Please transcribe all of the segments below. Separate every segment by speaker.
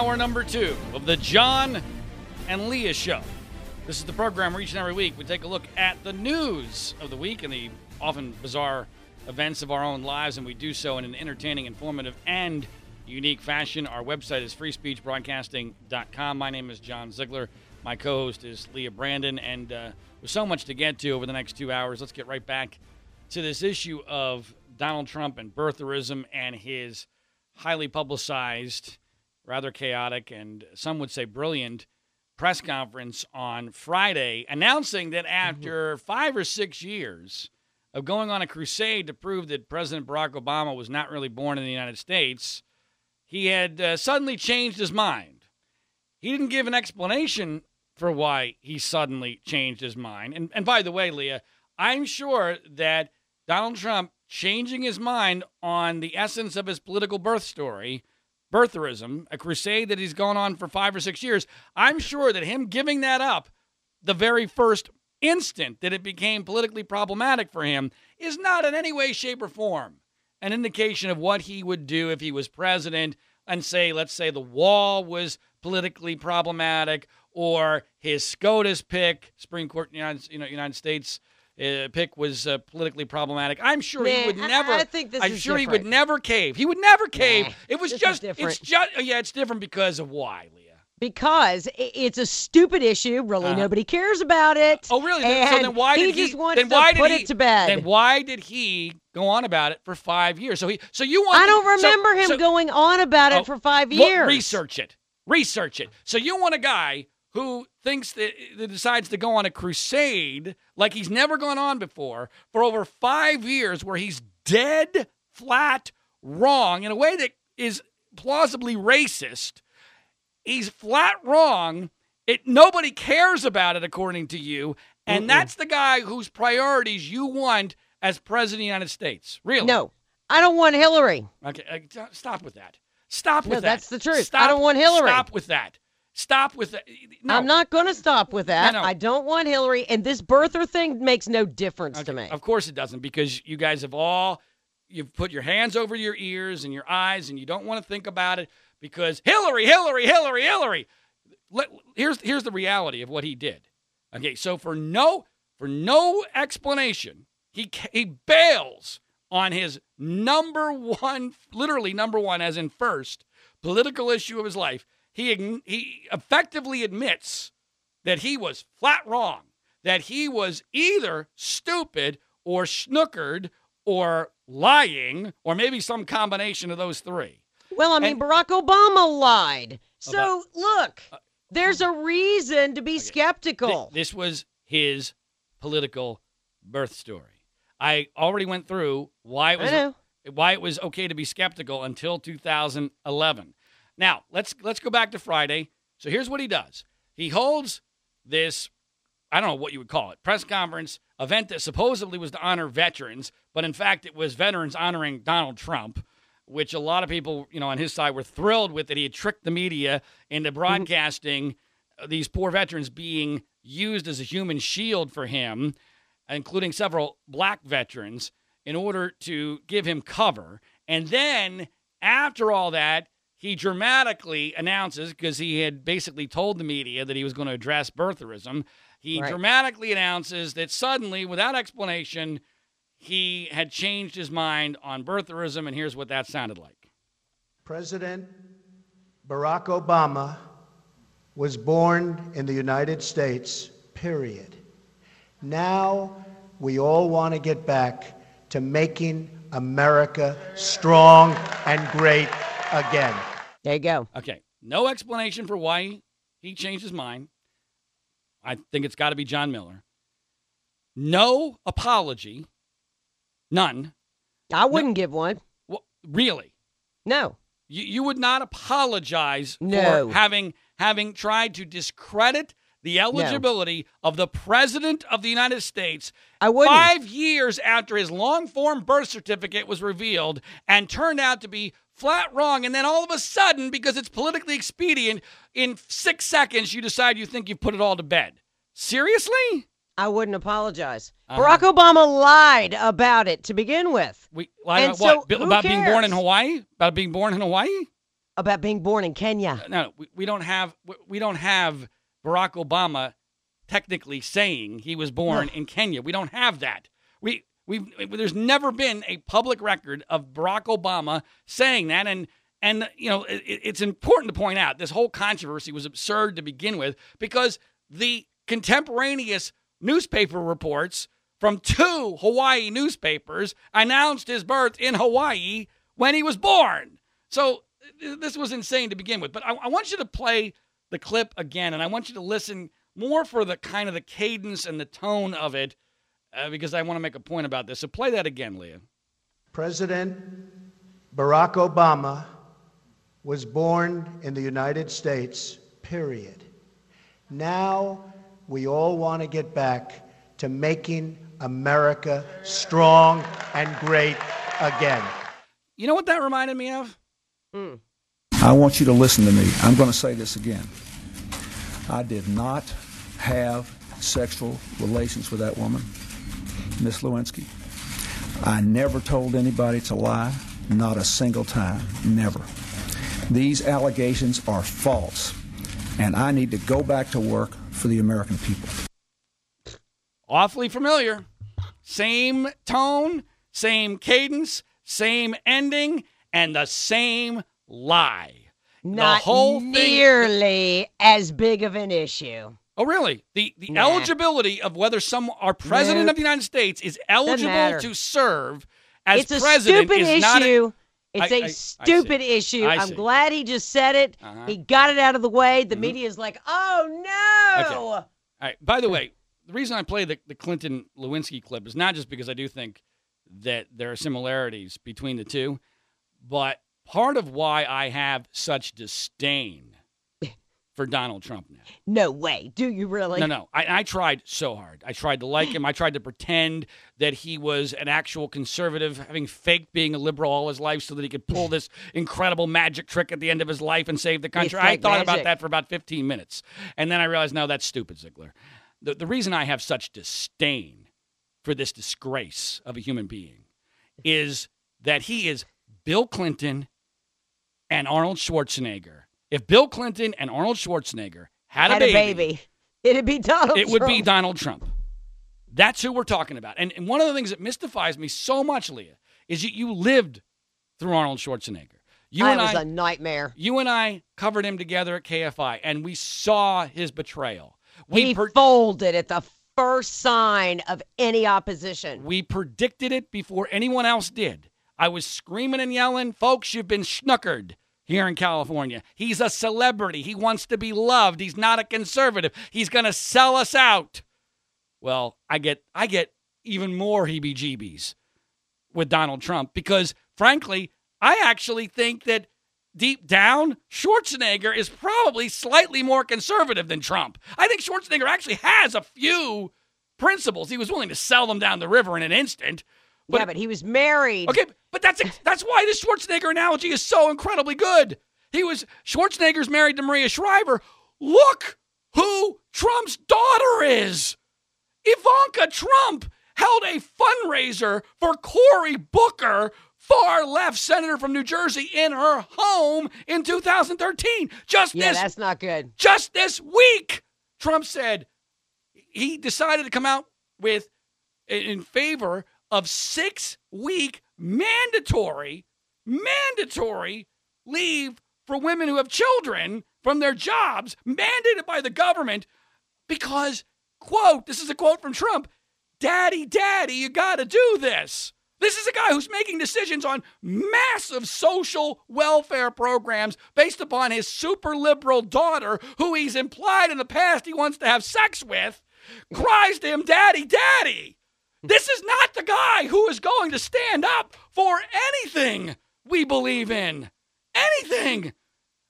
Speaker 1: Hour number two of the John and Leah Show. This is the program where each and every week we take a look at the news of the week and the often bizarre events of our own lives, and we do so in an entertaining, informative, and unique fashion. Our website is freespeechbroadcasting.com. My name is John Ziegler. My co host is Leah Brandon, and uh, with so much to get to over the next two hours, let's get right back to this issue of Donald Trump and birtherism and his highly publicized, rather chaotic, and some would say brilliant press conference on Friday announcing that after five or six years of going on a crusade to prove that President Barack Obama was not really born in the United States, he had uh, suddenly changed his mind. He didn't give an explanation for why he suddenly changed his mind. And, and by the way, Leah, I'm sure that Donald Trump changing his mind on the essence of his political birth story, birtherism, a crusade that he's gone on for five or six years, I'm sure that him giving that up the very first instant that it became politically problematic for him is not in any way, shape, or form an indication of what he would do if he was president and say, let's say the wall was politically problematic or his SCOTUS pick, Supreme Court United, you know, United States uh, pick was uh, politically problematic. I'm sure he would never.
Speaker 2: I think this
Speaker 1: I'm
Speaker 2: is
Speaker 1: sure he would never cave. He would never cave.
Speaker 2: Nah,
Speaker 1: it was just. It's just. Yeah, it's different because of why, Leah.
Speaker 2: because it's a stupid issue. Really,
Speaker 1: Uh-huh.
Speaker 2: nobody cares about it.
Speaker 1: Oh, really? Then- so
Speaker 2: And
Speaker 1: then why did he?
Speaker 2: just wants
Speaker 1: then why
Speaker 2: to put
Speaker 1: did he,
Speaker 2: it to bed.
Speaker 1: Then why did he go on about it for five years? So he. So you want?
Speaker 2: I don't
Speaker 1: so-
Speaker 2: remember him
Speaker 1: so-
Speaker 2: going on about
Speaker 1: Oh,
Speaker 2: it for five years.
Speaker 1: research it. Research it. So you want a guy who thinks that, that decides to go on a crusade like he's never gone on before for over five years, where he's dead flat wrong in a way that is plausibly racist. He's flat wrong. It nobody cares about it according to you, and that's the guy whose priorities you want as president of the United States. Really?
Speaker 2: No, I don't want Hillary.
Speaker 1: Okay, uh, stop with that. Stop with
Speaker 2: No,
Speaker 1: that.
Speaker 2: that's the truth. I don't want Hillary.
Speaker 1: Stop with that. Stop with that. No.
Speaker 2: I'm not going to stop with that.
Speaker 1: no.
Speaker 2: I don't want Hillary. And this birther thing makes no difference to me.
Speaker 1: Of course it doesn't, because you guys have all you've put your hands over your ears and your eyes, and you don't want to think about it because Hillary, Hillary, Hillary, Hillary. Let, here's here's the reality of what he did. Okay, so for no for no explanation, he he bails on his number one, literally number one, as in first political issue of his life. He he effectively admits that he was flat wrong, that he was either stupid or snookered or lying, or maybe some combination of those three.
Speaker 2: well, I mean,
Speaker 1: and-
Speaker 2: Barack Obama lied. So,
Speaker 1: About-
Speaker 2: look, uh, there's a reason to be
Speaker 1: Th-
Speaker 2: skeptical.
Speaker 1: this was his political birth story. I already went through why it was why it was okay to be skeptical until 2011. Now, let's let's go back to Friday. So here's what he does. He holds this I don't know what you would call it, press conference event that supposedly was to honor veterans, but in fact it was veterans honoring Donald Trump, which a lot of people, you know, on his side were thrilled with that he had tricked the media into broadcasting uh, these poor veterans being used as a human shield for him, including several black veterans, in order to give him cover. And then after all that, he dramatically announces, because he had basically told the media that he was going to address birtherism, he
Speaker 2: Right.
Speaker 1: dramatically announces that suddenly, without explanation, he had changed his mind on birtherism. And here's what that sounded like.
Speaker 3: President Barack Obama was born in the United States, period. Now we all want to get back to making America strong and great again.
Speaker 2: There you go.
Speaker 1: Okay. No explanation for why he changed his mind. I think it's got to be John Miller. No apology. None.
Speaker 2: I wouldn't give one.
Speaker 1: Well, really?
Speaker 2: No.
Speaker 1: You, you would not apologize
Speaker 2: No.
Speaker 1: for having having tried to discredit the eligibility of the president of the United States
Speaker 2: I wouldn't.
Speaker 1: five years after his long form birth certificate was revealed and turned out to be flat wrong. And then all of a sudden, because it's politically expedient, in six seconds, you decide you think you've put it all to bed. Seriously?
Speaker 2: I wouldn't apologize.
Speaker 1: Uh-huh.
Speaker 2: Barack Obama lied about it to begin with.
Speaker 1: We, like,
Speaker 2: And
Speaker 1: what?
Speaker 2: so
Speaker 1: about being born in? Hawaii? About being born in Hawaii?
Speaker 2: About being born in Kenya.
Speaker 1: No, we, we don't have we don't have Barack Obama technically saying he was born in Kenya. We don't have that. We we there's never been a public record of Barack Obama saying that and and you know it, it's important to point out this whole controversy was absurd to begin with because the contemporaneous newspaper reports from two Hawaii newspapers announced his birth in Hawaii when he was born. So uh, uh, this was insane to begin with. But I, I, want you to play the clip again, and I want you to listen more for the kind of the cadence and the tone of it, uh, because I want to make a point about this. So play that again, Leah.
Speaker 3: President Barack Obama was born in the United States, period. Now we all want to get back to making America strong and great again.
Speaker 1: You know what that reminded me of?
Speaker 4: Mm. I want you to listen to me. I'm going to say this again. I did not have sexual relations with that woman, Miss Lewinsky. I never told anybody to lie, not a single time, never. These allegations are false, and I need to go back to work for the American people.
Speaker 1: Awfully familiar. Same tone, same cadence, same ending, and the same lie.
Speaker 2: Not
Speaker 1: the whole
Speaker 2: nearly thing... as big of an issue.
Speaker 1: Oh, really? The the nah. eligibility of whether some our president nope. of the United States is eligible to serve as
Speaker 2: it's
Speaker 1: president
Speaker 2: a stupid
Speaker 1: is
Speaker 2: issue.
Speaker 1: not. A,
Speaker 2: it's
Speaker 1: I,
Speaker 2: a
Speaker 1: I,
Speaker 2: stupid
Speaker 1: I
Speaker 2: issue.
Speaker 1: I
Speaker 2: am
Speaker 1: see.
Speaker 2: glad he just said it.
Speaker 1: Uh-huh.
Speaker 2: He got it out of the way. The
Speaker 1: Mhm.
Speaker 2: media is like, oh no.
Speaker 1: Okay. All right. By the way, the reason I play the, the Clinton Lewinsky clip is not just because I do think that there are similarities between the two, but part of why I have such disdain for Donald Trump now.
Speaker 2: No way. Do you really?
Speaker 1: No, no. I, I tried so hard. I tried to like him. I tried to pretend that he was an actual conservative, having faked being a liberal all his life so that he could pull this incredible magic trick at the end of his life and save the country. I thought about that for about 15 minutes. And then I realized, no, that's stupid, Ziegler. The, the reason I have such disdain for this disgrace of a human being is that he is Bill Clinton and Arnold Schwarzenegger. If Bill Clinton and Arnold Schwarzenegger had,
Speaker 2: Had
Speaker 1: a
Speaker 2: a baby. It'd be Donald
Speaker 1: it would be
Speaker 2: Trump.
Speaker 1: Donald Trump. That's who we're talking about. And, and one of the things that mystifies me so much, Leah, is that you lived through Arnold Schwarzenegger. You
Speaker 2: I
Speaker 1: and
Speaker 2: was
Speaker 1: I,
Speaker 2: a nightmare.
Speaker 1: you and I covered him together at KFI, and we saw his betrayal. We
Speaker 2: he
Speaker 1: per-
Speaker 2: folded at the first sign of any opposition.
Speaker 1: we predicted it before anyone else did. I was screaming and yelling, folks, you've been snookered here in California. He's a celebrity. He wants to be loved. He's not a conservative. He's going to sell us out. Well, I get I get even more heebie-jeebies with Donald Trump because frankly, I actually think that deep down, Schwarzenegger is probably slightly more conservative than Trump. I think Schwarzenegger actually has a few principles. He was willing to sell them down the river in an instant.
Speaker 2: Yeah, but he was married.
Speaker 1: Okay, but that's that's why the Schwarzenegger analogy is so incredibly good. He was Schwarzenegger's married to Maria Shriver. Look who Trump's daughter is. Ivanka Trump held a fundraiser for Cory Booker, far left senator from New Jersey, in her home in 2013. Just
Speaker 2: Yeah,
Speaker 1: this
Speaker 2: that's not good.
Speaker 1: just this week, Trump said he decided to come out with in favor of six week mandatory, mandatory leave for women who have children from their jobs, mandated by the government, because, quote, this is a quote from Trump Daddy, Daddy, you got to do this. This is a guy who's making decisions on massive social welfare programs based upon his super liberal daughter, who he's implied in the past he wants to have sex with, cries to him, Daddy, Daddy. This is not the guy who is going to stand up for anything we believe in. Anything.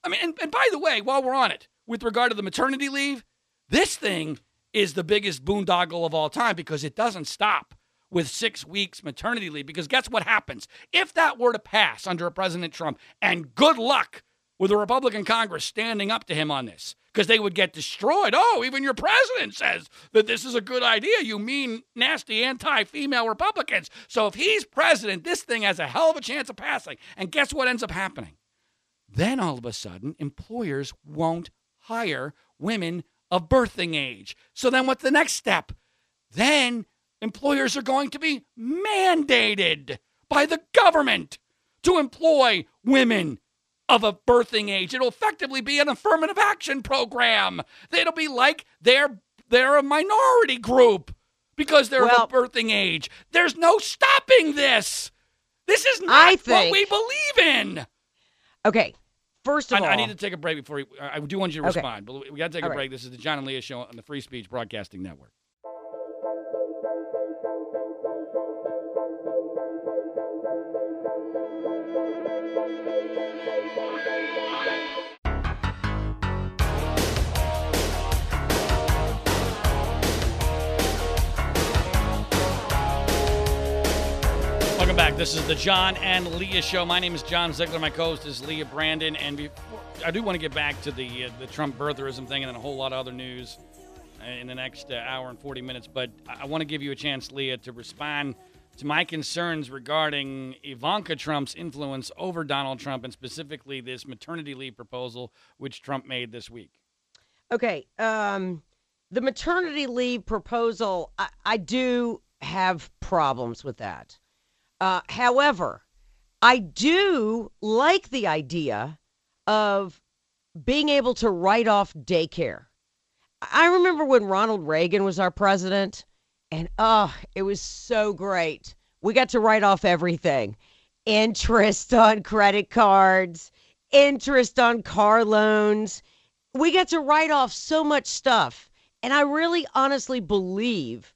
Speaker 1: I mean, and, and by the way, while we're on it, with regard to the maternity leave, this thing is the biggest boondoggle of all time because it doesn't stop with six weeks maternity leave. Because guess what happens? If that were to pass under a President Trump, and good luck with a Republican Congress standing up to him on this, because they would get destroyed. Oh, even your president says that this is a good idea, you mean nasty anti female Republicans. So if he's president, this thing has a hell of a chance of passing. And guess what ends up happening? then all of a sudden employers won't hire women of birthing age. So then what's the next step? Then employers are going to be mandated by the government to employ women of a birthing age. It'll effectively be an affirmative action program. It'll be like they're they're a minority group because they're
Speaker 2: Well-
Speaker 1: of a birthing age. There's no stopping this. This is not
Speaker 2: I
Speaker 1: what we believe in.
Speaker 2: Okay. First of
Speaker 1: I,
Speaker 2: all,
Speaker 1: I need to take a break before we, I do want you to
Speaker 2: Okay.
Speaker 1: respond, but we got to take
Speaker 2: All
Speaker 1: a
Speaker 2: right.
Speaker 1: break. This is the John and Leah Show on the Free Speech Broadcasting Network. Back. This is the John and Leah Show. My name is John Ziegler. My co-host is Leah Brandon, and before, I do want to get back to the uh, the Trump birtherism thing and then a whole lot of other news in the next uh, hour and 40 minutes. But I, I want to give you a chance, Leah, to respond to my concerns regarding Ivanka Trump's influence over Donald Trump, and specifically this maternity leave proposal which Trump made this week.
Speaker 2: Okay. Um, the maternity leave proposal, I, I do have problems with that. Uh, however, I do like the idea of being able to write off daycare. I remember when Ronald Reagan was our president, and oh, it was so great. We got to write off everything interest on credit cards, interest on car loans. We got to write off so much stuff. And I really honestly believe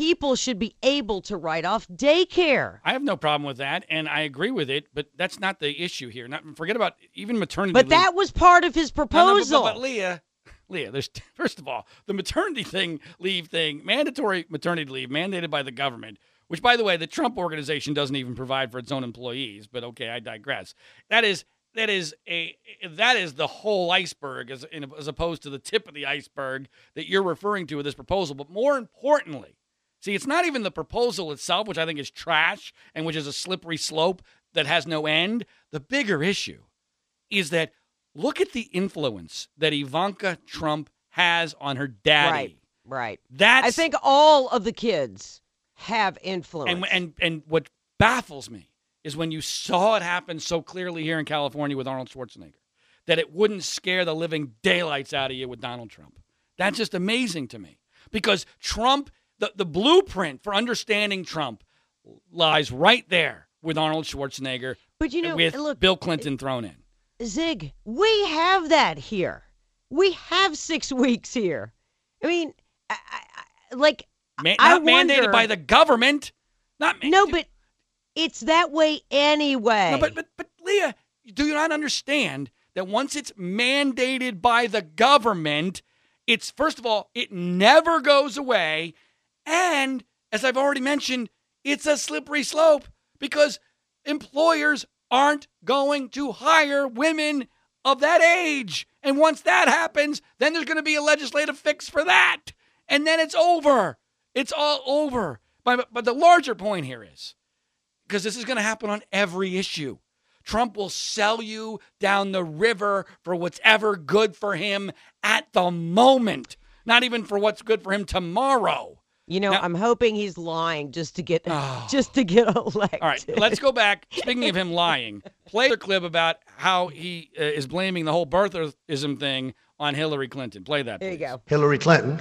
Speaker 2: people should be able to write off daycare.
Speaker 1: I have no problem with that, and I agree with it. But that's not the issue here. Not forget about even maternity. Leave.
Speaker 2: But
Speaker 1: leave.
Speaker 2: that was part of his
Speaker 1: No, no, but-
Speaker 2: proposal.
Speaker 1: but, but Leah, Leah, there's first of all the maternity thing, leave thing, mandatory maternity leave mandated by the government. Which, by the way, the Trump organization doesn't even provide for its own employees. But okay, I digress. That is that is a that is the whole iceberg, as as opposed to the tip of the iceberg that you're referring to with this proposal. But more importantly, see, it's not even the proposal itself, which I think is trash and which is a slippery slope that has no end. The bigger issue is that look at the influence that Ivanka Trump has on her daddy.
Speaker 2: Right. Right.
Speaker 1: That's
Speaker 2: I think all of the kids have influence.
Speaker 1: and and and what baffles me is when you saw it happen so clearly here in California with Arnold Schwarzenegger that it wouldn't scare the living daylights out of you with Donald Trump. That's just amazing to me because Trump, the, the blueprint for understanding Trump lies right there with Arnold Schwarzenegger
Speaker 2: but you know,
Speaker 1: with
Speaker 2: look,
Speaker 1: Bill Clinton thrown in.
Speaker 2: Zig, we have that here. We have six weeks here. I mean, I, I, like,
Speaker 1: Ma-
Speaker 2: I
Speaker 1: not mandated by the government. Not
Speaker 2: no, but it's that way anyway.
Speaker 1: No, but but but Leah, do you not understand that once it's mandated by the government, it's first of all, it never goes away, and as I've already mentioned, it's a slippery slope because employers aren't going to hire women of that age. And once that happens, then there's going to be a legislative fix for that. And then it's over. It's all over. But, but the larger point here is because this is going to happen on every issue. Trump will sell you down the river for what's ever good for him at the moment, not even for what's good for him tomorrow.
Speaker 2: You know,
Speaker 1: Now-
Speaker 2: I'm hoping he's lying just to get
Speaker 1: Oh.
Speaker 2: just to get elected.
Speaker 1: All right, let's go back. Speaking of him lying, play the clip about how he uh, is blaming the whole birtherism thing on Hillary Clinton. Play that.
Speaker 2: There you go.
Speaker 3: Hillary Clinton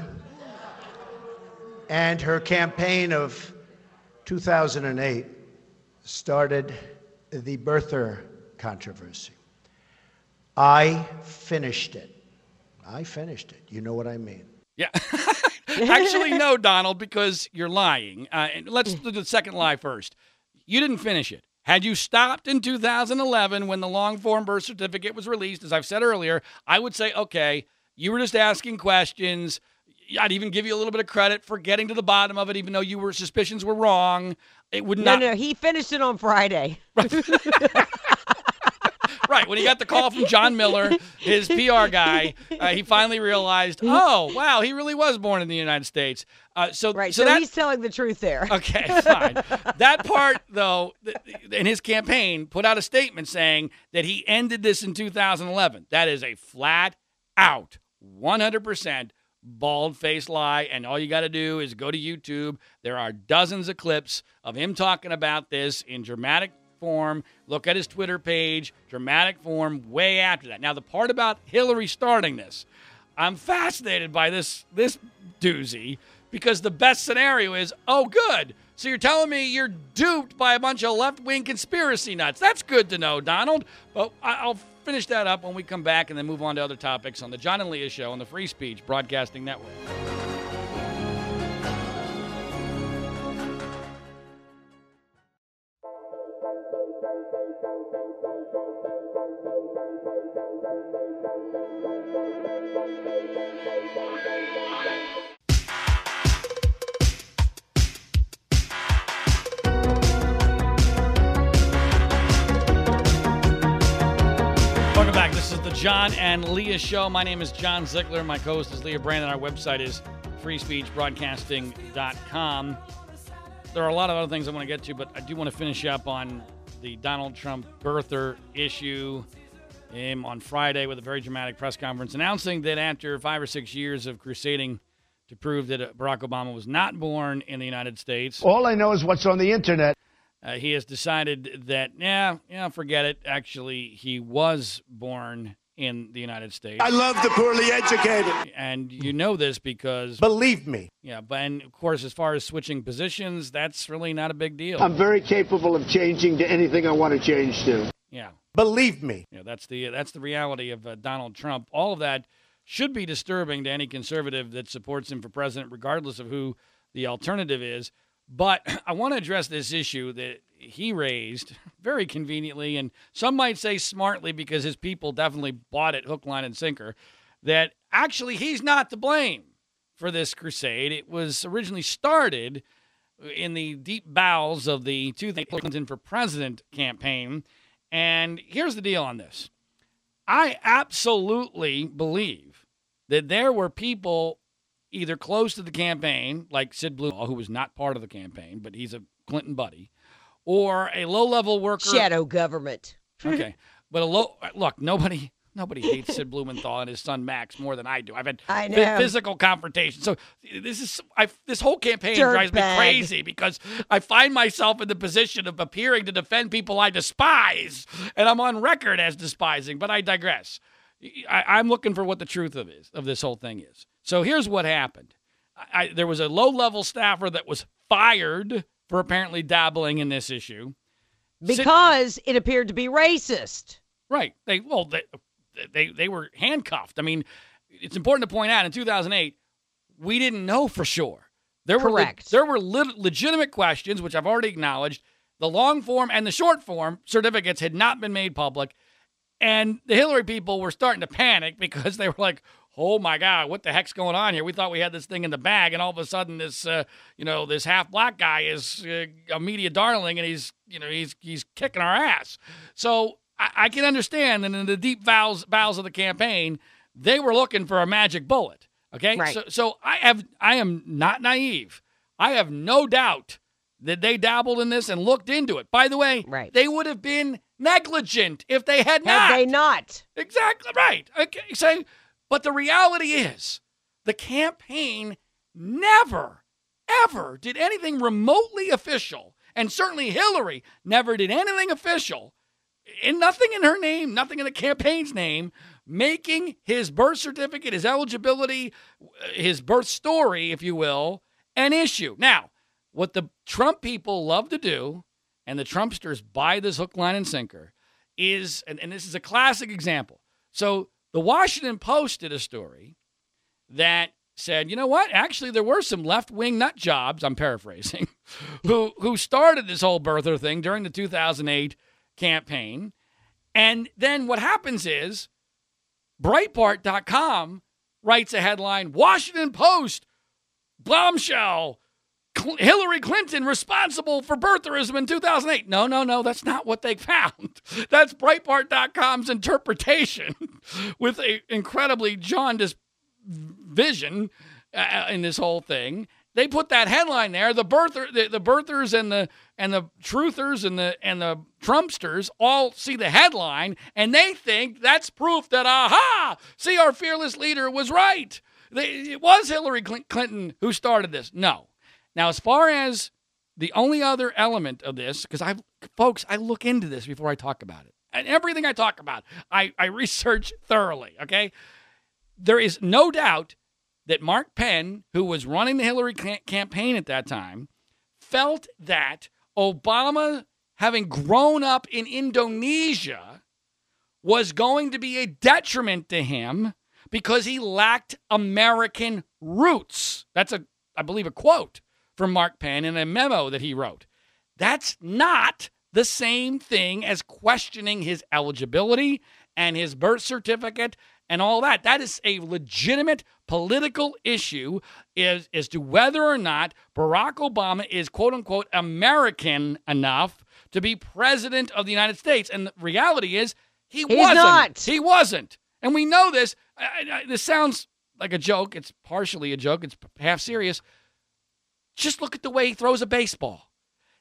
Speaker 3: and her campaign of 2008 started the birther controversy. I finished it. I finished it. You know what I mean.
Speaker 1: Yeah. Actually, no, Donald, because you're lying. Uh, and let's do the second lie first. You didn't finish it. Had you stopped in 2011 when the long form birth certificate was released, as I've said earlier, I would say, okay, you were just asking questions. I'd even give you a little bit of credit for getting to the bottom of it, even though you were suspicions were wrong. It would not.
Speaker 2: No, no, he finished it on Friday.
Speaker 1: right when he got the call from John Miller, his PR guy, uh, he finally realized, oh wow, he really was born in the United States. Uh, so
Speaker 2: Right.
Speaker 1: so,
Speaker 2: So,
Speaker 1: that,
Speaker 2: he's telling the truth there.
Speaker 1: Okay, fine. that part, though, th- in his campaign, put out a statement saying that he ended this in 2011. That is a flat out, 100% bald faced lie. And all you got to do is go to YouTube. There are dozens of clips of him talking about this in dramatic form. Look at his Twitter page, dramatic form, way after that. Now, the part about Hillary starting this, I'm fascinated by this this doozy because the best scenario is, oh, good. So you're telling me you're duped by a bunch of left wing conspiracy nuts. That's good to know, Donald. But I'll finish that up when we come back and then move on to other topics on the John and Leah Show on the Free Speech Broadcasting Network. Welcome back. This is the John and Leah Show. My name is John Ziegler. My co host is Leah Brandon. Our website is freespeechbroadcasting.com. There are a lot of other things I want to get to, but I do want to finish up on the Donald Trump birther issue. Him on Friday with a very dramatic press conference announcing that after five or six years of crusading to prove that uh, Barack Obama was not born in the United States,
Speaker 3: All I know is what's on the internet.
Speaker 1: uh, he has decided that, yeah, yeah, forget it. Actually, he was born in the United States.
Speaker 5: I love the poorly educated.
Speaker 1: and you know this because,
Speaker 5: Believe me,
Speaker 1: yeah, but and of course, as far as switching positions, that's really not a big deal.
Speaker 5: I'm very capable of changing to anything I want to change to.
Speaker 1: yeah,
Speaker 5: Believe me.
Speaker 1: yeah, that's the that's the reality of uh, Donald Trump. All of that should be disturbing to any conservative that supports him for president, regardless of who the alternative is. But I want to address this issue that he raised very conveniently, and some might say smartly because his people definitely bought it hook, line, and sinker. That actually he's not to blame for this crusade. It was originally started in the deep bowels of the 2000 Clinton for President campaign. And here's the deal on this I absolutely believe that there were people either close to the campaign, like Sid Blumenthal, who was not part of the campaign, but he's a Clinton buddy, or a low level worker.
Speaker 2: Shadow government.
Speaker 1: Okay. But a low look, nobody nobody hates Sid Blumenthal and his son Max more than I do. I've had
Speaker 2: I know.
Speaker 1: physical confrontation. So this is I this whole campaign drives me crazy because I find myself in the position of appearing to defend people I despise, and I'm on record as despising. But I digress. I, I'm looking for what the truth of is of this whole thing is. So here's what happened. I, there was a low level staffer that was fired for apparently dabbling in this issue. Sid-
Speaker 2: Because it appeared to be racist.
Speaker 1: Right. They well they they they were handcuffed. I mean, it's important to point out in 2008 we didn't know for sure. There were there were le- legitimate questions which I've already acknowledged. The long form and the short form certificates had not been made public, and the Hillary people were starting to panic because they were like, "Oh my God, what the heck's going on here? We thought we had this thing in the bag, and all of a sudden, this uh, you know this half black guy is uh, a media darling, and he's you know he's he's kicking our ass." So I, I can understand that in the deep bowels bowels of the campaign, they were looking for a magic bullet. Okay,
Speaker 2: Right.
Speaker 1: so so I have I am not naive. I have no doubt that they dabbled in this and looked into it. By the way,
Speaker 2: Right.
Speaker 1: they would have been negligent if they had,
Speaker 2: Had
Speaker 1: not.
Speaker 2: they not?
Speaker 1: Exactly right. Okay, so, but the reality is, the campaign never, ever did anything remotely official, and certainly Hillary never did anything official, and nothing in her name, nothing in the campaign's name, making his birth certificate, his eligibility, uh, his birth story, if you will, an issue. Now, what the Trump people love to do, and the Trumpsters buy this hook, line, and sinker, is, and, and this is a classic example. So the Washington Post did a story that said, you know what? Actually, there were some left wing nut jobs, I'm paraphrasing, who, who started this whole birther thing during the 2008 campaign. And then what happens is Breitbart.com writes a headline Washington Post bombshell Hillary Clinton responsible for birtherism in 2008. No, no, no, that's not what they found. That's Breitbart.com's interpretation with an incredibly jaundiced vision uh, in this whole thing. They put that headline there. The birther, the, the birthers and the and the truthers and the and the Trumpsters all see the headline and they think that's proof that aha, see our fearless leader was right. It was Hillary Clinton who started this. No. Now, as far as the only other element of this, because I, folks, I look into this before I talk about it, and everything I talk about, I, I research thoroughly. Okay, there is no doubt that Mark Penn, who was running the Hillary campaign at that time, felt that Obama, having grown up in Indonesia, was going to be a detriment to him because he lacked American roots. That's a, I believe, a quote from Mark Penn in a memo that he wrote. That's not the same thing as questioning his eligibility and his birth certificate and all that. That is a legitimate political issue as, as to whether or not Barack Obama is quote unquote American enough to be president of the United States. And the reality is he
Speaker 2: He's
Speaker 1: wasn't.
Speaker 2: Not.
Speaker 1: He wasn't. And we know this. I, I, this sounds like a joke. It's partially a joke. It's half serious. Just look at the way he throws a baseball.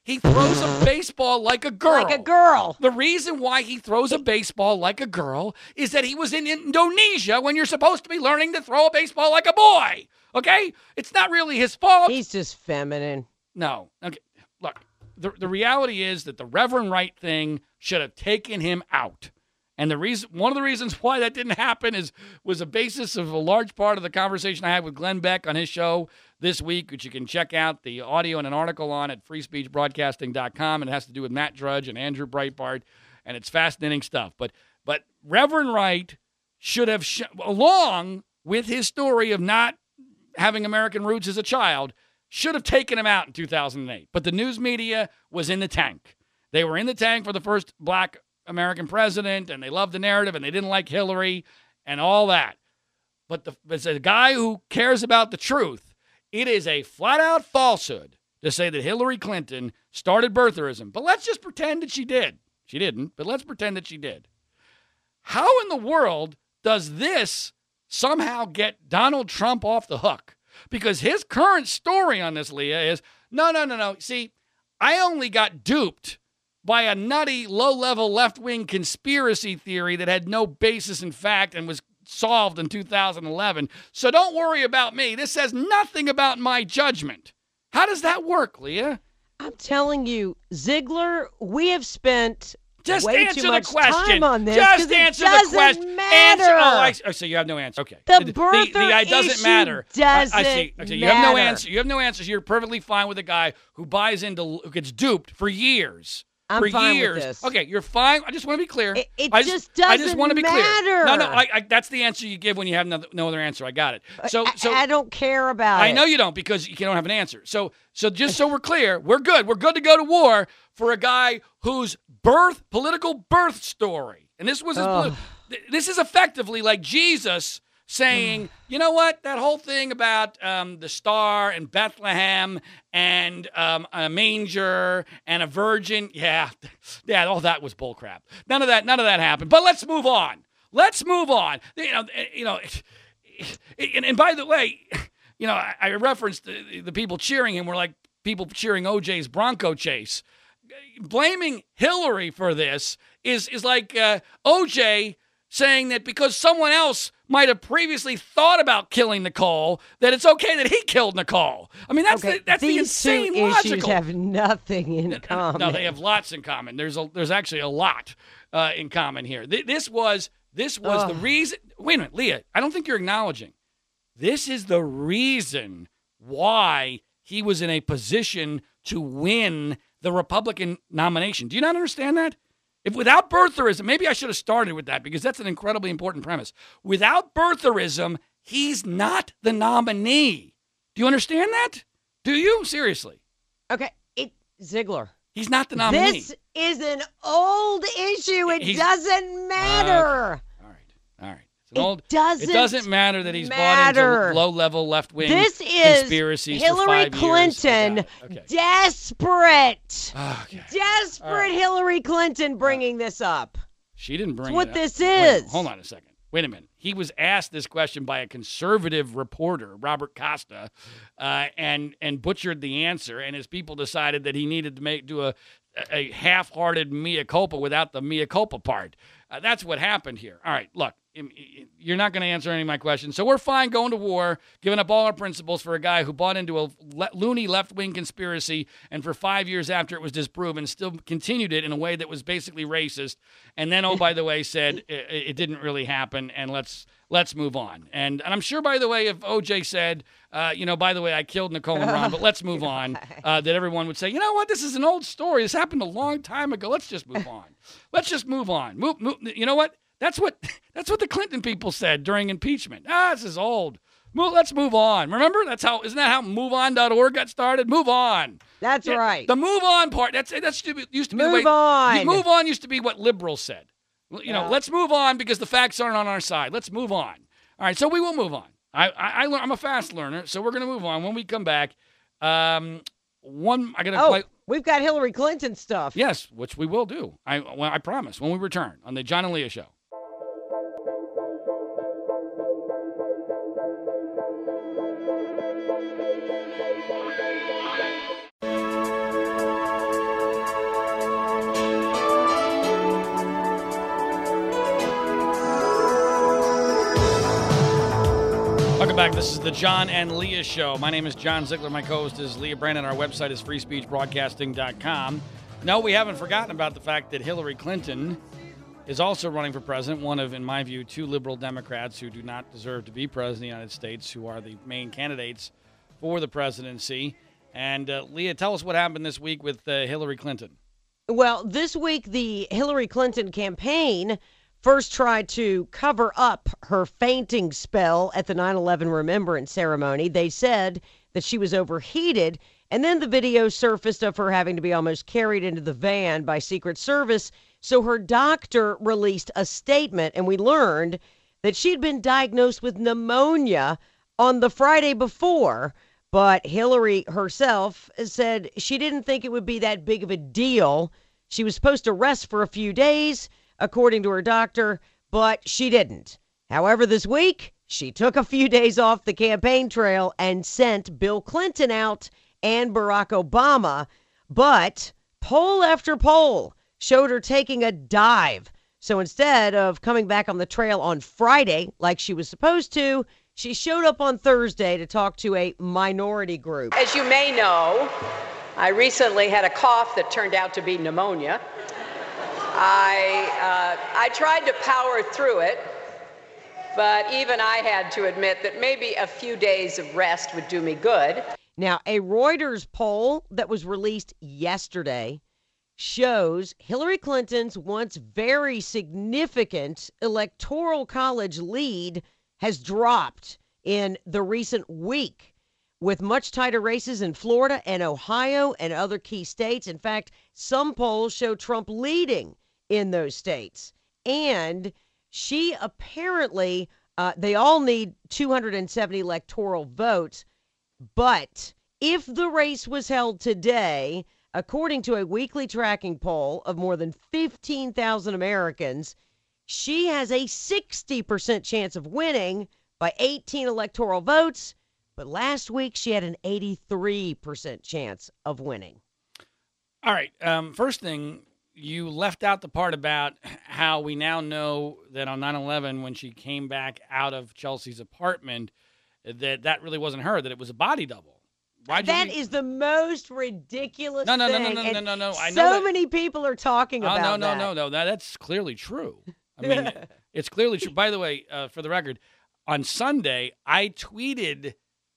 Speaker 1: He throws a baseball like a girl.
Speaker 2: Like a girl.
Speaker 1: The reason why he throws a baseball like a girl is that he was in Indonesia when you're supposed to be learning to throw a baseball like a boy. Okay? It's not really his fault.
Speaker 2: He's just feminine.
Speaker 1: No. Okay. Look, the, the reality is that the Reverend Wright thing should have taken him out. And the reason, one of the reasons why that didn't happen is was a basis of a large part of the conversation I had with Glenn Beck on his show this week, which you can check out the audio and an article on at freespeechbroadcasting.com. And it has to do with Matt Drudge and Andrew Breitbart, and it's fascinating stuff. But but Reverend Wright should have, sh- along with his story of not having American roots as a child, should have taken him out in 2008. But the news media was in the tank. They were in the tank for the first black American president and they loved the narrative and they didn't like Hillary and all that. But the, as a guy who cares about the truth, it is a flat out falsehood to say that Hillary Clinton started birtherism. But let's just pretend that she did. She didn't, but let's pretend that she did. How in the world does this somehow get Donald Trump off the hook? Because his current story on this, Leah, is no, no, no, no. See, I only got duped by a nutty, low level left wing conspiracy theory that had no basis in fact and was solved in 2011. So don't worry about me. This says nothing about my judgment. How does that work, Leah?
Speaker 2: I'm telling you, Ziegler, we have spent
Speaker 1: just
Speaker 2: way
Speaker 1: answer
Speaker 2: too much
Speaker 1: the question.
Speaker 2: time on this.
Speaker 1: Just answer
Speaker 2: the
Speaker 1: question.
Speaker 2: Matter.
Speaker 1: Answer. Oh, I, oh, so you have no answer. Okay.
Speaker 2: The
Speaker 1: the,
Speaker 2: birther
Speaker 1: the, the, doesn't matter.
Speaker 2: doesn't
Speaker 1: I, I see. Okay, you have no
Speaker 2: matter.
Speaker 1: answer. You have no answers. You're perfectly fine with a guy who buys into who gets duped for years.
Speaker 2: I'm
Speaker 1: for
Speaker 2: fine with
Speaker 1: years.
Speaker 2: this.
Speaker 1: Okay, you're fine. I just want to be clear.
Speaker 2: It- it
Speaker 1: I
Speaker 2: just
Speaker 1: I just want to be
Speaker 2: doesn't
Speaker 1: clear. No, no. I, I, that's the answer you give when you have no, no other answer. I got it. So,
Speaker 2: I,
Speaker 1: so
Speaker 2: I don't care about
Speaker 1: I know you don't because you don't have an answer. So, so just so we're clear, we're good. We're good to go to war for a guy whose birth, political birth story, and this was his. Poli- th- This is effectively like Jesus saying, you know what, that whole thing about um, the star and Bethlehem and um, a manger and a virgin, yeah, yeah, all that was bullcrap. None of that, none of that happened. But let's move on. Let's move on. You know, you know, and, and by the way, you know, I, I referenced the, the people cheering him were like people cheering OJ's Bronco chase. Blaming Hillary for this is is like uh, OJ saying that because someone else might have previously thought about killing Nicole, that it's okay that he killed Nicole. I mean, that's
Speaker 2: okay,
Speaker 1: the, that's the
Speaker 2: these
Speaker 1: insane
Speaker 2: two issues have nothing in common.
Speaker 1: No, they have lots in common. There's a there's actually a lot uh, in common here. Th- this was this was the reason. Wait a minute, Leah. I don't think you're acknowledging. This is the reason why he was in a position to win the Republican nomination. Do you not understand that? If without birtherism, maybe I should have started with that because that's an incredibly important premise. Without birtherism, he's not the nominee. Do you understand that? Do you? Seriously.
Speaker 2: Okay, it Ziegler.
Speaker 1: He's not the nominee.
Speaker 2: This is an old issue. It
Speaker 1: He's-
Speaker 2: doesn't matter.
Speaker 1: All right. All right. It's an
Speaker 2: It
Speaker 1: old,
Speaker 2: doesn't
Speaker 1: It doesn't matter that he's
Speaker 2: matter.
Speaker 1: bought into low-level left-wing
Speaker 2: This is
Speaker 1: conspiracies
Speaker 2: Hillary Clinton.
Speaker 1: Okay.
Speaker 2: desperate.
Speaker 1: Okay.
Speaker 2: Desperate Hillary Clinton bringing this up.
Speaker 1: She didn't bring
Speaker 2: what
Speaker 1: it up.
Speaker 2: this
Speaker 1: Wait
Speaker 2: is.
Speaker 1: hold on a second. Wait a minute. He was asked this question by a conservative reporter, Robert Costa, uh, and and butchered the answer. And his people decided that he needed to make do a a half-hearted mea culpa without the mea culpa part. Uh, that's what happened here. All right, look, you're not going to answer any of my questions, so we're fine going to war, giving up all our principles for a guy who bought into a le- loony left-wing conspiracy, and for five years after it was disproven, still continued it in a way that was basically racist, and then, oh by the way, said it, it didn't really happen, and let's let's move on. And and I'm sure, by the way, if OJ said, uh, you know, by the way, I killed Nicole and Ron, but let's move on, uh, that everyone would say, you know what, this is an old story. This happened a long time ago. Let's just move on. Let's just move on. Move, move. You know what? That's what that's what the Clinton people said during impeachment. Ah, this is old. Move, let's move on. Remember? That's how isn't that how MoveOn.org got started? Move on.
Speaker 2: That's
Speaker 1: Yeah,
Speaker 2: right.
Speaker 1: The move on part. That's that's used to be the
Speaker 2: Move
Speaker 1: way,
Speaker 2: on.
Speaker 1: Move on used to be what liberals said. You know, let's move on because the facts aren't on our side. Let's move on. All right, so we will move on. I i, I i'm a fast learner, so we're going to move on. When we come back, um, one I got to
Speaker 2: oh,
Speaker 1: play.
Speaker 2: we've got Hillary Clinton stuff.
Speaker 1: Yes, which we will do. I well, I promise when we return on the John and Leah show. Back. This is the John and Leah Show. My name is John Ziegler. My co host is Leah Brandon. Our website is freespeechbroadcasting.com. No, we haven't forgotten about the fact that Hillary Clinton is also running for president, one of, in my view, two liberal Democrats who do not deserve to be president of the United States, who are the main candidates for the presidency. And uh, Leah, tell us what happened this week with uh, Hillary Clinton.
Speaker 2: Well, this week, the Hillary Clinton campaign first tried to cover up her fainting spell at the 9 11 remembrance ceremony. They said that she was overheated, and then the video surfaced of her having to be almost carried into the van by Secret Service. So her doctor released a statement, and we learned that she'd been diagnosed with pneumonia on the Friday before. But Hillary herself said she didn't think it would be that big of a deal. She was supposed to rest for a few days, according to her doctor, but she didn't. However, this week, she took a few days off the campaign trail and sent Bill Clinton out and Barack Obama. But poll after poll showed her taking a dive. So instead of coming back on the trail on Friday, like she was supposed to, she showed up on Thursday to talk to a minority group.
Speaker 6: As you may know, I recently had a cough that turned out to be pneumonia. I, uh, I tried to power through it, but even I had to admit that maybe a few days of rest would do me good.
Speaker 2: Now, a Reuters poll that was released yesterday shows Hillary Clinton's once very significant electoral college lead has dropped in the recent week with much tighter races in Florida and Ohio and other key states. In fact, some polls show Trump leading in those states. And she apparently, uh, they all need 270 electoral votes. But if the race was held today, according to a weekly tracking poll of more than 15,000 Americans, she has a 60% chance of winning by 18 electoral votes. But last week, she had an 83% chance of winning.
Speaker 1: All right. Um, first thing, you left out the part about how we now know that on 9/11, when she came back out of Chelsea's apartment, that that really wasn't her; that it was a body double. Why'd
Speaker 2: That is the most ridiculous
Speaker 1: No, no, no, no,
Speaker 2: thing.
Speaker 1: no, no, no, no. I know
Speaker 2: so
Speaker 1: that-
Speaker 2: many people are talking
Speaker 1: Oh
Speaker 2: about
Speaker 1: no, no,
Speaker 2: that.
Speaker 1: no, no. That, that's clearly true. I mean, it's clearly true. By the way, uh, for the record, on Sunday I tweeted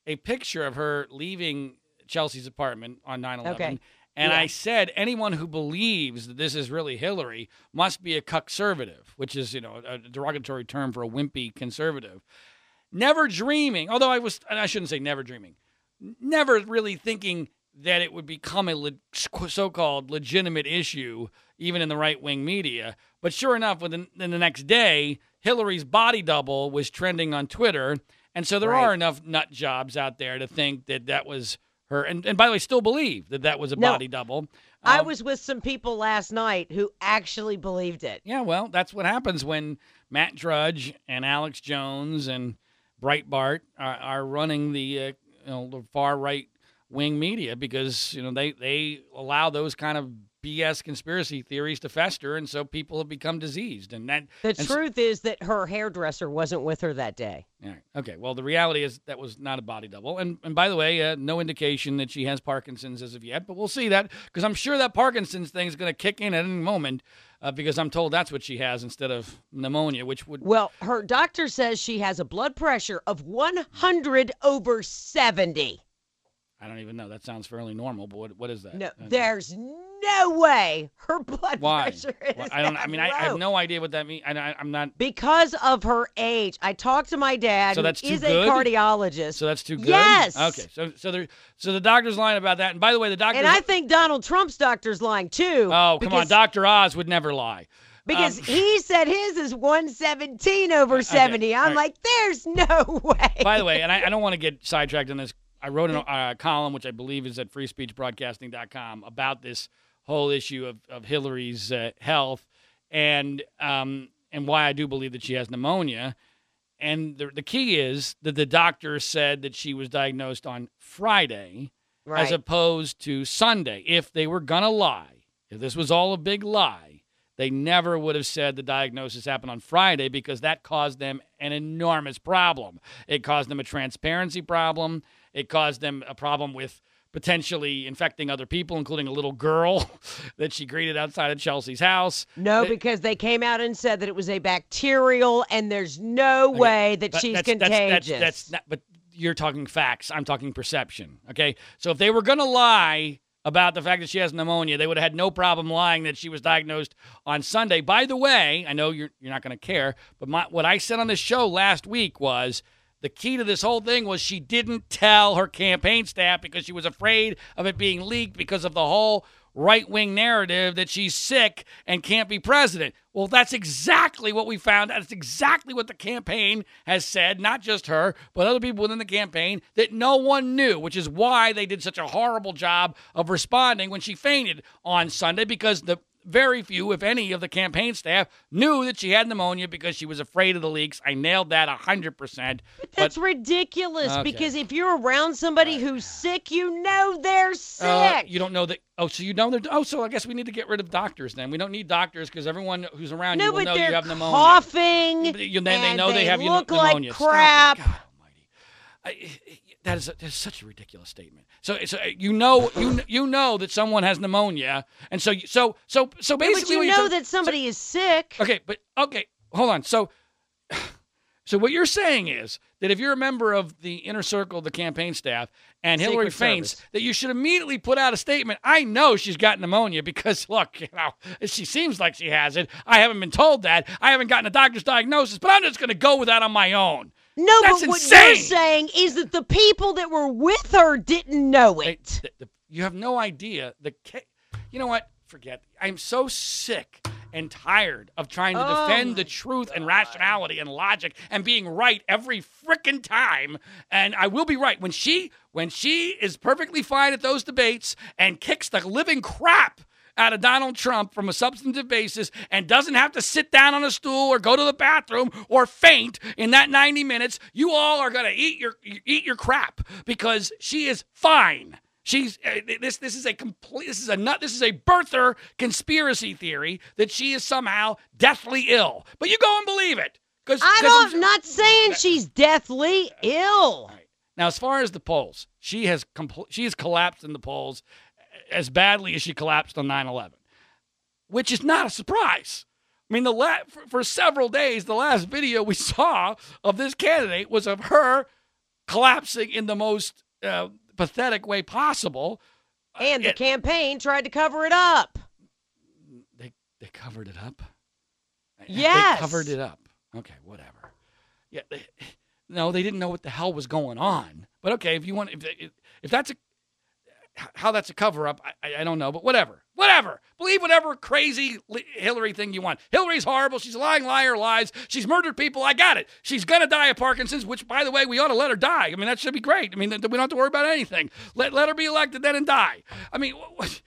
Speaker 1: a picture of her leaving Chelsea's apartment on 9/11.
Speaker 2: Okay.
Speaker 1: And I said, anyone who believes that this is really Hillary must be a cuckservative, which is, you know, a derogatory term for a wimpy conservative. Never dreaming, although I was, I shouldn't say never dreaming, never really thinking that it would become a le- so-called legitimate issue, even in the right-wing media. But sure enough, within the next day, Hillary's body double was trending on Twitter, and so there
Speaker 2: Right.
Speaker 1: are enough nut jobs out there to think that that was her. And, and by the way, still believe that that was a
Speaker 2: No.
Speaker 1: body double.
Speaker 2: I
Speaker 1: Um,
Speaker 2: was with some people last night who actually believed it.
Speaker 1: Yeah, well, that's what happens when Matt Drudge and Alex Jones and Breitbart are, are running the uh, you know the far right wing media because you know they they allow those kind of BS conspiracy theories to fester, and so people have become diseased. And that
Speaker 2: The
Speaker 1: and so-
Speaker 2: truth is that her hairdresser wasn't with her that day.
Speaker 1: yeah. Okay. Well, the reality is that was not a body double. And and by the way, uh, no indication that she has Parkinson's as of yet. But we'll see that because I'm sure that Parkinson's thing is going to kick in at any moment uh, because I'm told that's what she has instead of pneumonia, which would
Speaker 2: Well, her doctor says she has a blood pressure of 100 over 70.
Speaker 1: I don't even know. That sounds fairly normal. But what what is that?
Speaker 2: No,
Speaker 1: Okay.
Speaker 2: there's no way her blood
Speaker 1: Why?
Speaker 2: pressure is
Speaker 1: Well, I don't. I mean, I, I have no idea what that means. I, I'm not.
Speaker 2: Because of her age. I talked to my dad,
Speaker 1: So that's too
Speaker 2: is
Speaker 1: good?
Speaker 2: a cardiologist.
Speaker 1: So that's too good.
Speaker 2: Yes.
Speaker 1: Okay. So so there. So the doctor's lying about that. And by the way, the doctor.
Speaker 2: and I think Donald Trump's doctor's lying too.
Speaker 1: Oh come on, Doctor Oz would never lie.
Speaker 2: Because
Speaker 1: Um,
Speaker 2: he said his is 117 over 70. I'm
Speaker 1: right.
Speaker 2: like, there's no way.
Speaker 1: By the way, and I, I don't want to get sidetracked on this. I wrote a uh, column, which I believe is at freespeechbroadcasting.com, about this whole issue of, of Hillary's uh, health and um, and why I do believe that she has pneumonia. And the, the key is that the doctor said that she was diagnosed on Friday
Speaker 2: right.
Speaker 1: as opposed to Sunday. If they were going to lie, if this was all a big lie, they never would have said the diagnosis happened on Friday because that caused them an enormous problem. It caused them a transparency problem. It caused them a problem with potentially infecting other people, including a little girl that she greeted outside of Chelsea's house.
Speaker 2: no, because they came out and said that it was a bacterial, and there's no way that she's
Speaker 1: that's- that's-
Speaker 2: contagious.
Speaker 1: That's, that's, not, but you're talking facts. I'm talking perception. Okay. So if they were going to lie about the fact that she has pneumonia, they would have had no problem lying that she was diagnosed on Sunday. By the way, I know you're you're not going to care, but my, what I said on this show last week was. The key to this whole thing was she didn't tell her campaign staff because she was afraid of it being leaked because of the whole right wing narrative that she's sick and can't be president. Well, that's exactly what we found. That's exactly what the campaign has said, not just her, but other people within the campaign that no one knew, which is why they did such a horrible job of responding when she fainted on Sunday because the very few, if any, of the campaign staff knew that she had pneumonia because she was afraid of the leaks. I nailed that 100%.
Speaker 2: That's
Speaker 1: but,
Speaker 2: ridiculous
Speaker 1: Okay.
Speaker 2: because if you're around somebody who's sick, you know they're sick.
Speaker 1: Uh, you don't know that. Oh, so you know they're. Oh, so I guess we need to get rid of doctors then. We don't need doctors because everyone who's around
Speaker 2: no,
Speaker 1: you will know you have pneumonia.
Speaker 2: coughing.
Speaker 1: But you- then they know they have you
Speaker 2: look
Speaker 1: pneumonia.
Speaker 2: like crap.
Speaker 1: God almighty. I, that is, that is such a ridiculous statement. So, so uh, you know, you you know that someone has pneumonia, and so you- so so so basically,
Speaker 2: you know that somebody is sick.
Speaker 1: Okay, but okay, hold on. So, so what you're saying is that if you're a member of the inner circle of the campaign staff and Hillary faints,
Speaker 2: Service.
Speaker 1: that you should immediately put out a statement. I know she's got pneumonia because look, you know, she seems like she has it. I haven't been told that. I haven't gotten a doctor's diagnosis, but I'm just going to go with that on my own.
Speaker 2: No,
Speaker 1: That's
Speaker 2: but what
Speaker 1: insane.
Speaker 2: you're saying is that the people that were with her didn't know it.
Speaker 1: th- th- you have no idea the. You know what? Forget. I'm so sick and tired of trying to
Speaker 2: Oh
Speaker 1: defend the truth and rationality and logic and being right every frickin' time. And I will be right when she when she is perfectly fine at those debates and kicks the living crap out of Donald Trump from a substantive basis and doesn't have to sit down on a stool or go to the bathroom or faint in that 90 minutes, you all are going to eat your eat your crap because she is fine. She's uh, this. This is a complete. This is a nut. This is a birther conspiracy theory that she is somehow deathly ill. But you go and believe it because
Speaker 2: I don't. I'm not saying she's deathly ill.
Speaker 1: Now, as far as the polls, she has compl- she has collapsed in the polls as badly as she collapsed on 9/11, which is not a surprise. I mean, the la- for, for several days, the last video we saw of this candidate was of her collapsing in the most uh, pathetic way possible.
Speaker 2: And the
Speaker 1: it-
Speaker 2: campaign tried to cover it up.
Speaker 1: They they covered it up.
Speaker 2: Yes.
Speaker 1: they covered it up. Okay, whatever. Yeah, they, no, they didn't know what the hell was going on. But okay, if you want, if if, if that's a, how that's a cover up, I, I don't know, but whatever. Whatever. Believe whatever crazy Hillary thing you want. Hillary's horrible. She's a lying liar, lies. She's murdered people. I got it. She's going to die of Parkinson's, which, by the way, we ought to let her die. I mean, that should be great. I mean, we don't have to worry about anything. Let, let her be elected then and die. I mean, what,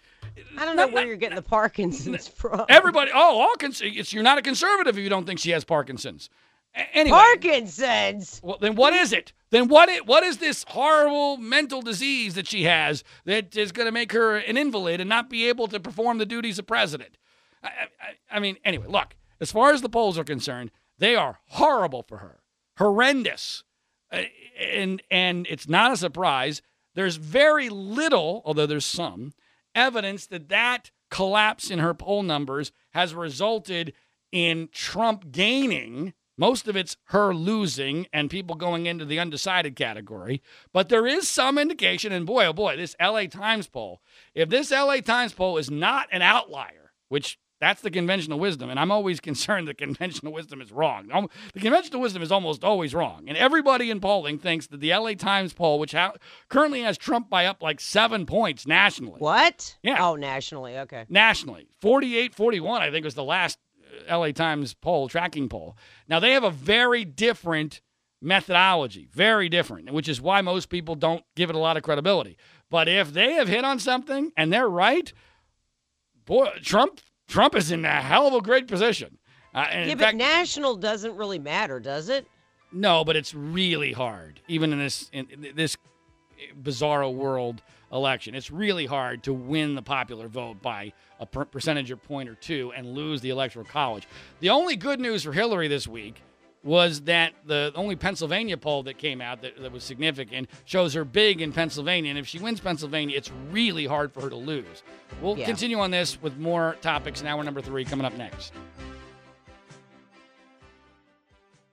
Speaker 2: I don't know where you're getting the Parkinson's from.
Speaker 1: Everybody, oh, all cons- it's, you're not a conservative if you don't think she has Parkinson's. Anyway,
Speaker 2: Parkinson's.
Speaker 1: Well, then what is it? Then what? It, what is this horrible mental disease that she has that is going to make her an invalid and not be able to perform the duties of president? I, I, I mean, anyway, look. As far as the polls are concerned, they are horrible for her, horrendous, uh, and and it's not a surprise. There's very little, although there's some, evidence that that collapse in her poll numbers has resulted in Trump gaining most of it's her losing and people going into the undecided category. But there is some indication, and boy, oh boy, this LA Times poll, if this LA Times poll is not an outlier, which that's the conventional wisdom, and I'm always concerned that conventional wisdom is wrong. The conventional wisdom is almost always wrong. And everybody in polling thinks that the LA Times poll, which ha- currently has Trump by up like seven points nationally.
Speaker 2: What?
Speaker 1: Yeah.
Speaker 2: Oh, nationally. Okay.
Speaker 1: Nationally. 48 41, I think, was the last LA Times poll, tracking poll. Now, they have a very different methodology, very different, which is why most people don't give it a lot of credibility. But if they have hit on something and they're right, boy, Trump Trump is in a hell of a great position.
Speaker 2: Uh, yeah, but fact, national doesn't really matter, does it?
Speaker 1: No, but it's really hard, even in this in this bizarro world election. It's really hard to win the popular vote by a per- percentage or point or two and lose the electoral college. The only good news for Hillary this week was that the only Pennsylvania poll that came out that, that was significant shows her big in Pennsylvania. And if she wins Pennsylvania, it's really hard for her to lose. We'll yeah. continue on this with more topics in hour number three coming up next.